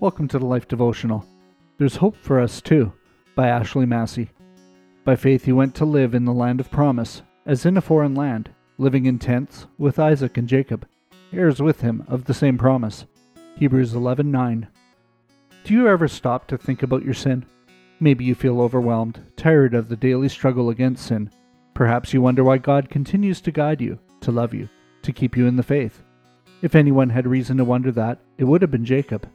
Welcome to the Life Devotional. There's Hope for Us Too by Ashlea Massie. By faith he went to live in the land of promise, as in a foreign land, living in tents with Isaac and Jacob, heirs with him of the same promise. Hebrews 11:9. Do you ever stop to think about your sin? Maybe you feel overwhelmed, tired of the daily struggle against sin. Perhaps you wonder why God continues to guide you, to love you, to keep you in the faith. If anyone had reason to wonder that, it would have been Jacob.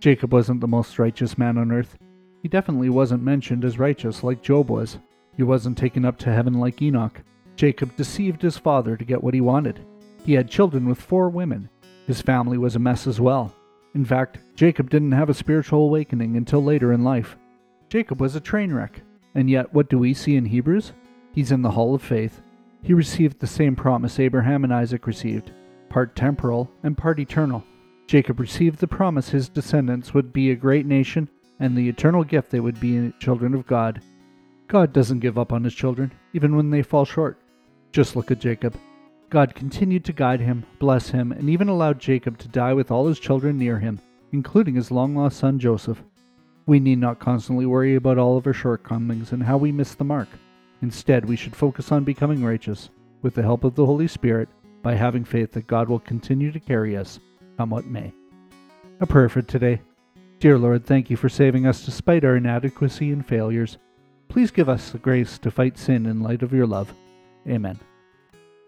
Jacob wasn't the most righteous man on earth. He definitely wasn't mentioned as righteous like Job was. He wasn't taken up to heaven like Enoch. Jacob deceived his father to get what he wanted. He had children with four women. His family was a mess as well. In fact, Jacob didn't have a spiritual awakening until later in life. Jacob was a train wreck. And yet, what do we see in Hebrews? He's in the Hall of Faith. He received the same promise Abraham and Isaac received, part temporal and part eternal. Jacob received the promise his descendants would be a great nation and the eternal gift they would be children of God. God doesn't give up on his children, even when they fall short. Just look at Jacob. God continued to guide him, bless him, and even allowed Jacob to die with all his children near him, including his long lost son Joseph. We need not constantly worry about all of our shortcomings and how we miss the mark. Instead, we should focus on becoming righteous, with the help of the Holy Spirit, by having faith that God will continue to carry us come what may. A prayer for today. Dear Lord, thank you for saving us despite our inadequacy and failures. Please give us the grace to fight sin in light of your love. Amen.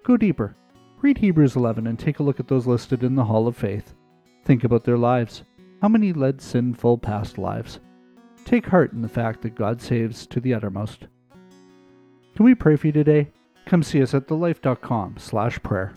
Go deeper. Read Hebrews 11 and take a look at those listed in the Hall of Faith. Think about their lives. How many led sinful past lives? Take heart in the fact that God saves to the uttermost. Can we pray for you today? Come see us at thelife.com slash prayer.